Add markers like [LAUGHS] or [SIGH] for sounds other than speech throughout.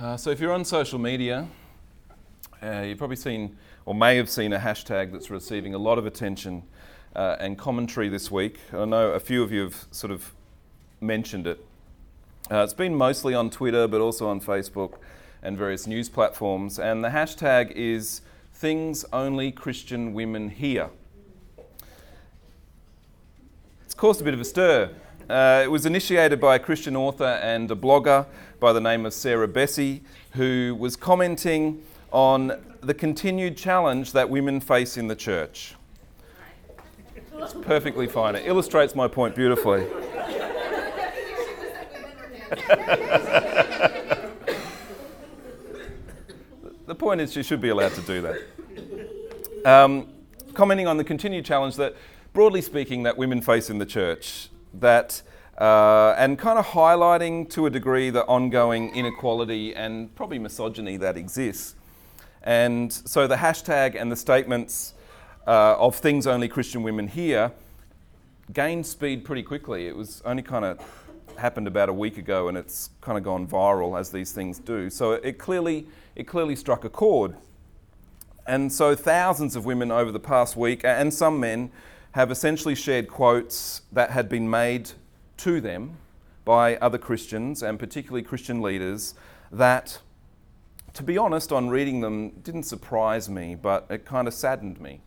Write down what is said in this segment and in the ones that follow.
Uh, so, if you're on social media, uh, you've probably seen or may have seen a hashtag that's receiving a lot of attention uh, and commentary this week. I know a few of you have sort of mentioned it. Uh, it's been mostly on Twitter, but also on Facebook and various news platforms. And the hashtag is Things Only Christian Women Hear. It's caused a bit of a stir. Uh, it was initiated by a Christian author and a blogger by the name of Sarah Bessey, who was commenting on the continued challenge that women face in the church. It's perfectly fine. It illustrates my point beautifully. the point is, she should be allowed to do that. Um, commenting on the continued challenge that, broadly speaking, that women face in the church, that uh, and kind of highlighting to a degree the ongoing inequality and probably misogyny that exists. And so the hashtag and the statements uh, of things only Christian women hear gained speed pretty quickly. It was only kind of happened about a week ago and it's kind of gone viral as these things do. So it clearly, it clearly struck a chord. And so thousands of women over the past week, and some men, have essentially shared quotes that had been made to them by other Christians and particularly Christian leaders that, to be honest, on reading them, didn't surprise me, but it kind of saddened me.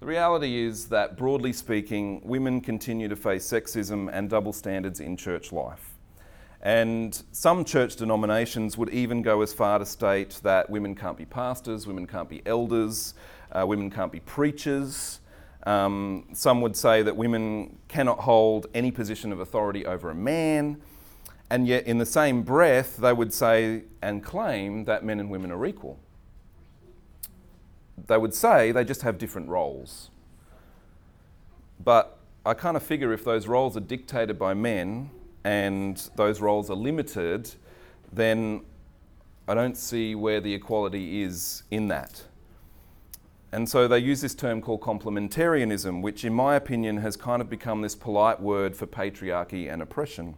The reality is that, broadly speaking, women continue to face sexism and double standards in church life. And some church denominations would even go as far to state that women can't be pastors, women can't be elders, uh, women can't be preachers, um, some would say that women cannot hold any position of authority over a man, and yet in the same breath, they would say and claim that men and women are equal. They would say they just have different roles. But I kind of figure if those roles are dictated by men and those roles are limited, then I don't see where the equality is in that. And so they use this term called complementarianism, which, in my opinion, has kind of become this polite word for patriarchy and oppression.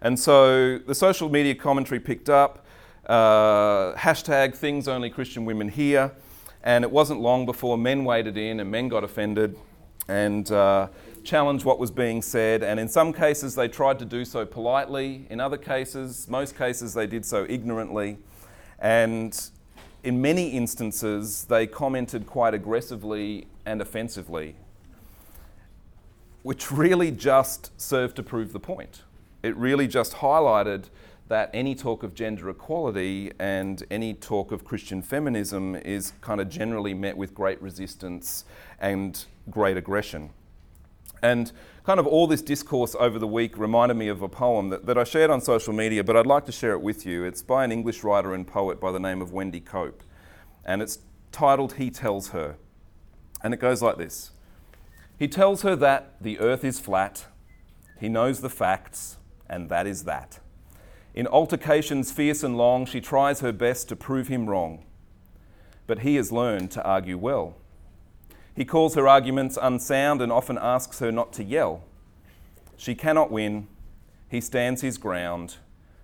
And so the social media commentary picked up uh, hashtag things only Christian women hear. And it wasn't long before men waded in and men got offended and uh, challenged what was being said. And in some cases, they tried to do so politely. In other cases, most cases, they did so ignorantly. And in many instances, they commented quite aggressively and offensively, which really just served to prove the point. It really just highlighted that any talk of gender equality and any talk of Christian feminism is kind of generally met with great resistance and great aggression. And kind of all this discourse over the week reminded me of a poem that, that I shared on social media, but I'd like to share it with you. It's by an English writer and poet by the name of Wendy Cope. And it's titled He Tells Her. And it goes like this He tells her that the earth is flat, he knows the facts, and that is that. In altercations fierce and long, she tries her best to prove him wrong. But he has learned to argue well. He calls her arguments unsound and often asks her not to yell. She cannot win. He stands his ground.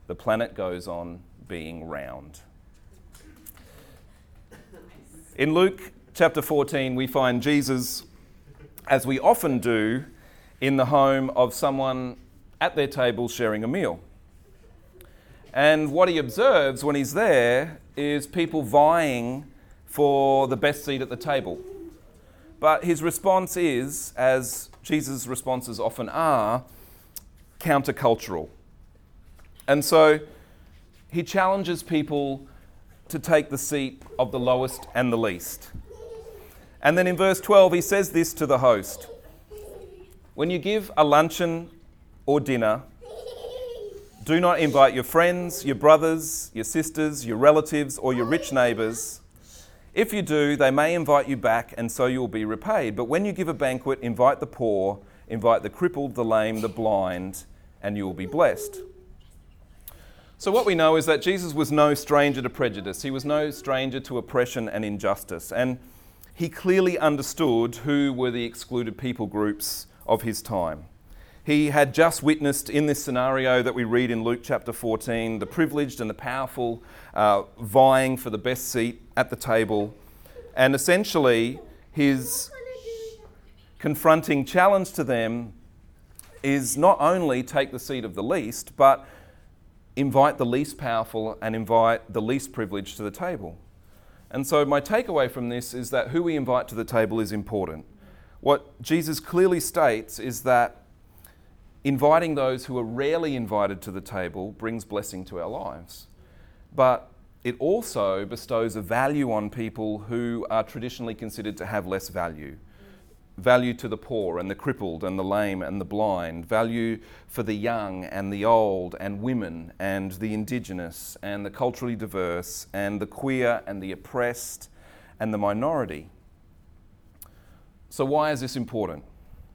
The planet goes on being round. In Luke chapter 14, we find Jesus, as we often do, in the home of someone at their table sharing a meal. And what he observes when he's there is people vying for the best seat at the table. But his response is, as Jesus' responses often are, countercultural. And so he challenges people to take the seat of the lowest and the least. And then in verse 12, he says this to the host When you give a luncheon or dinner, do not invite your friends, your brothers, your sisters, your relatives, or your rich neighbours if you do, they may invite you back, and so you will be repaid. But when you give a banquet, invite the poor, invite the crippled, the lame, the blind, and you will be blessed. So, what we know is that Jesus was no stranger to prejudice, he was no stranger to oppression and injustice, and he clearly understood who were the excluded people groups of his time. He had just witnessed in this scenario that we read in Luke chapter 14 the privileged and the powerful uh, vying for the best seat at the table. And essentially, his confronting challenge to them is not only take the seat of the least, but invite the least powerful and invite the least privileged to the table. And so, my takeaway from this is that who we invite to the table is important. What Jesus clearly states is that inviting those who are rarely invited to the table brings blessing to our lives. But it also bestows a value on people who are traditionally considered to have less value. Value to the poor and the crippled and the lame and the blind, value for the young and the old and women and the indigenous and the culturally diverse and the queer and the oppressed and the minority. So, why is this important?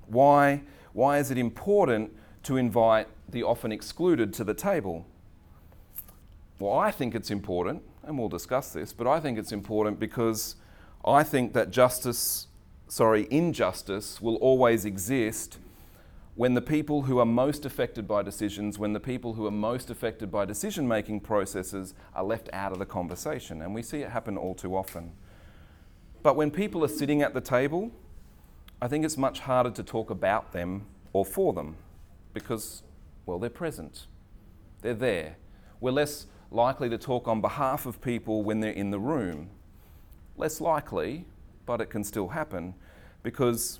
Why why is it important to invite the often excluded to the table? Well, I think it's important, and we'll discuss this, but I think it's important because I think that justice, sorry, injustice will always exist when the people who are most affected by decisions, when the people who are most affected by decision making processes are left out of the conversation. And we see it happen all too often. But when people are sitting at the table, I think it's much harder to talk about them or for them because, well, they're present. They're there. We're less likely to talk on behalf of people when they're in the room. Less likely, but it can still happen because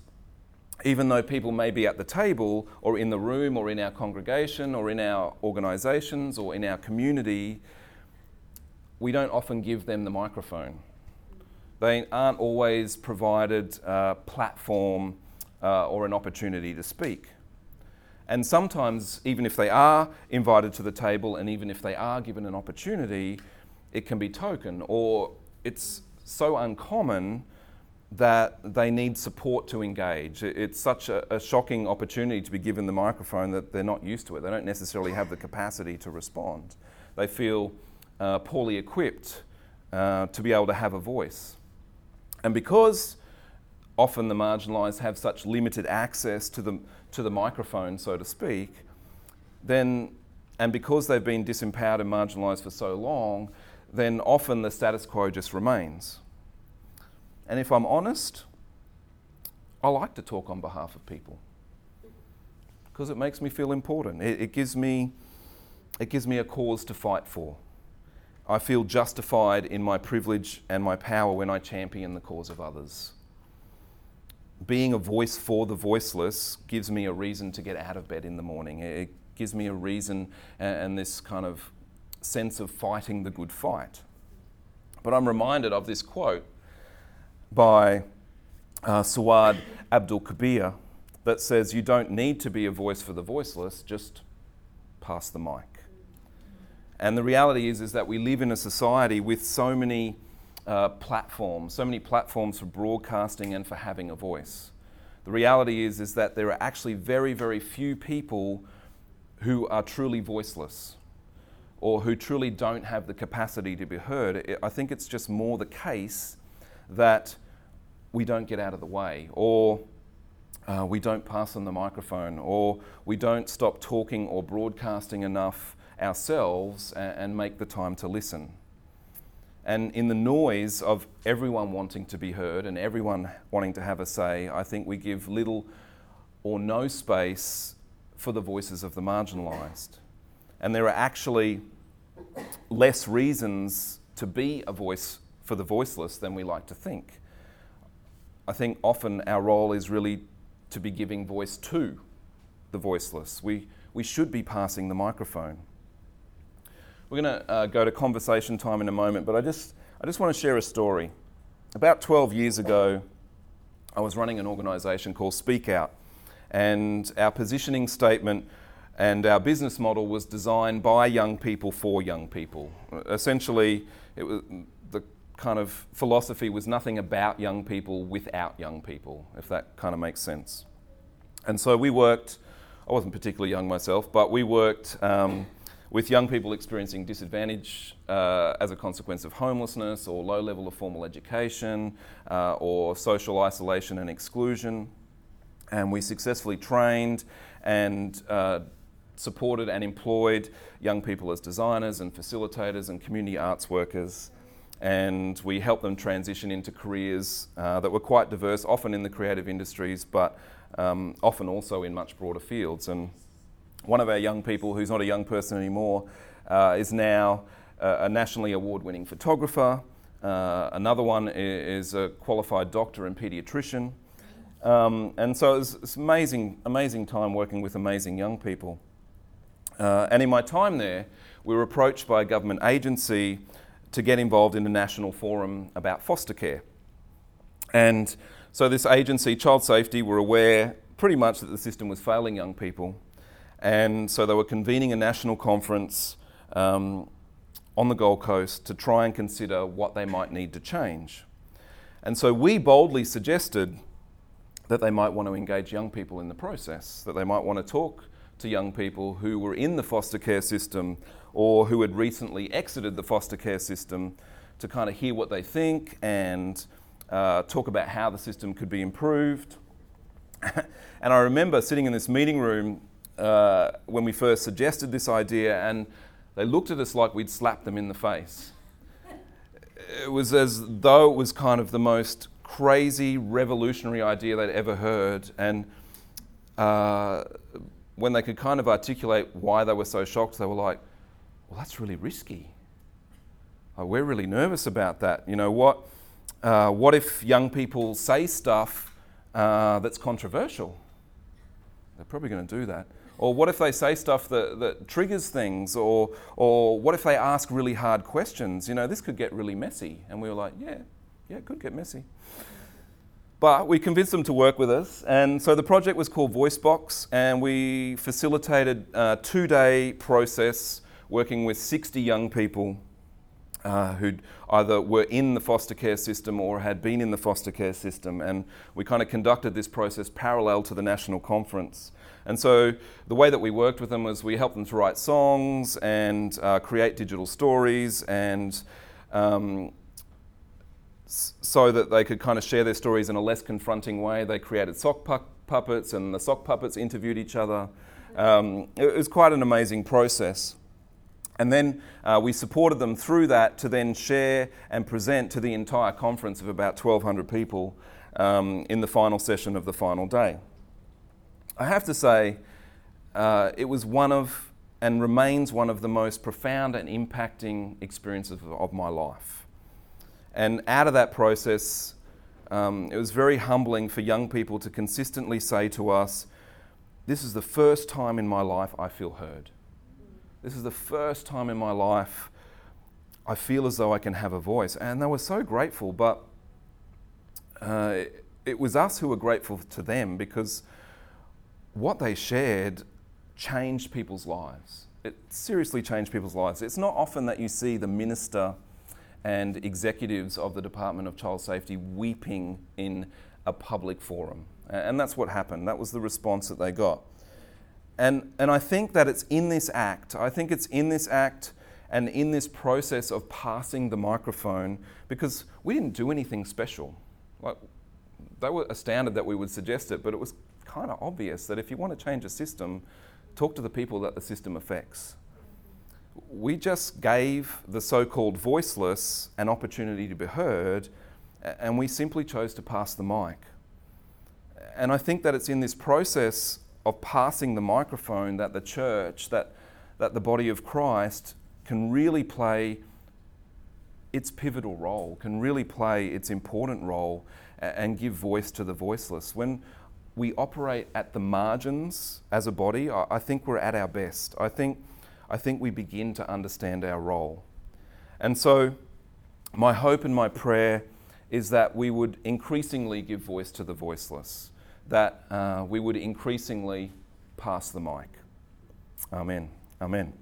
even though people may be at the table or in the room or in our congregation or in our organisations or in our community, we don't often give them the microphone. They aren't always provided a platform uh, or an opportunity to speak. And sometimes, even if they are invited to the table and even if they are given an opportunity, it can be token or it's so uncommon that they need support to engage. It's such a, a, shocking opportunity to be given the microphone that they're not used to it. They don't necessarily have the capacity to respond. They feel uh, poorly equipped uh, to be able to have a voice. And because often the marginalised have such limited access to the, to the microphone, so to speak, then, and because they've been disempowered and marginalised for so long, then often the status quo just remains. And if I'm honest, I like to talk on behalf of people because it makes me feel important. It, it, gives me, it gives me a cause to fight for. I feel justified in my privilege and my power when I champion the cause of others. Being a voice for the voiceless gives me a reason to get out of bed in the morning. It gives me a reason and, this kind of sense of fighting the good fight. But I'm reminded of this quote by uh, Suad Abdul Khabeer that says, You don't need to be a voice for the voiceless, just pass the mic. And the reality is, is that we live in a society with so many uh, platforms, so many platforms for broadcasting and for having a voice. The reality is, is that there are actually very, very few people who are truly voiceless or who truly don't have the capacity to be heard. I think it's just more the case that we don't get out of the way or uh, we don't pass on the microphone or we don't stop talking or broadcasting enough ourselves and, make the time to listen. And in the noise of everyone wanting to be heard and everyone wanting to have a say, I think we give little or no space for the voices of the marginalised. And there are actually less reasons to be a voice for the voiceless than we like to think. I think often our role is really to be giving voice to the voiceless. We, we should be passing the microphone. We're going to uh, go to conversation time in a moment, but I just, I just want to share a story. About 12 years ago, I was running an organisation called Speak Out, and our positioning statement and our business model was designed by young people for young people. Essentially, it was, the kind of philosophy was nothing about young people without young people, if that kind of makes sense. And so we worked, I wasn't particularly young myself, but we worked um, with young people experiencing disadvantage uh, as a consequence of homelessness or low level of formal education uh, or social isolation and exclusion. And we successfully trained and uh, supported and employed young people as designers and facilitators and community arts workers. And we helped them transition into careers uh, that were quite diverse, often in the creative industries, but um, often also in much broader fields. And one of our young people, who's not a young person anymore, uh, is now a nationally award winning photographer. Uh, another one is a qualified doctor and paediatrician. Um, and so it's, it's amazing, amazing time working with amazing young people. Uh, and in my time there, we were approached by a government agency to get involved in a national forum about foster care. And so, this agency, Child Safety, were aware pretty much that the system was failing young people. And so, they were convening a national conference um, on the Gold Coast to try and consider what they might need to change. And so, we boldly suggested that they might want to engage young people in the process, that they might want to talk to young people who were in the foster care system or who had recently exited the foster care system to kind of hear what they think and uh, talk about how the system could be improved. [LAUGHS] and I remember sitting in this meeting room uh, when we first suggested this idea, and they looked at us like we'd slapped them in the face. It was as though it was kind of the most crazy, revolutionary idea they'd ever heard. And uh, when they could kind of articulate why they were so shocked, they were like, well, that's really risky. We're really nervous about that. You know, what, uh, what if young people say stuff uh, that's controversial? They're probably going to do that. Or what if they say stuff that, that triggers things? Or, or what if they ask really hard questions? You know, this could get really messy. And we were like, yeah, yeah, it could get messy. But we convinced them to work with us, and so the project was called VoiceBox, and we facilitated a two day process working with 60 young people uh, who either were in the foster care system or had been in the foster care system. And we kind of conducted this process parallel to the national conference. And so the way that we worked with them was we helped them to write songs and uh, create digital stories and um, so that they could kind of share their stories in a less confronting way. They created sock pu- puppets, and the sock puppets interviewed each other. Um, it was quite an amazing process. And then uh, we supported them through that to then share and present to the entire conference of about 1,200 people um, in the final session of the final day. I have to say, uh, it was one of and remains one of the most profound and impacting experiences of, of my life. And out of that process, um, it was very humbling for young people to consistently say to us, This is the first time in my life I feel heard. This is the first time in my life I feel as though I can have a voice. And they were so grateful, but uh, it, it was us who were grateful to them because what they shared changed people's lives. It seriously changed people's lives. It's not often that you see the minister and executives of the Department of Child Safety weeping in a public forum. And that's what happened. That was the response that they got. And, and I think that it's in this act, I think it's in this act and in this process of passing the microphone because we didn't do anything special. Like, they were astounded that we would suggest it, but it was kind of obvious that if you want to change a system, talk to the people that the system affects we just gave the so called voiceless an opportunity to be heard, and we simply chose to pass the mic. And I think that it's in this process of passing the microphone that the church, that, that the body of Christ, can really play its pivotal role, can really play its important role, and give voice to the voiceless. When we operate at the margins as a body, I think we're at our best. I think I think we begin to understand our role. And so, my hope and my prayer is that we would increasingly give voice to the voiceless, that uh, we would increasingly pass the mic. Amen. Amen.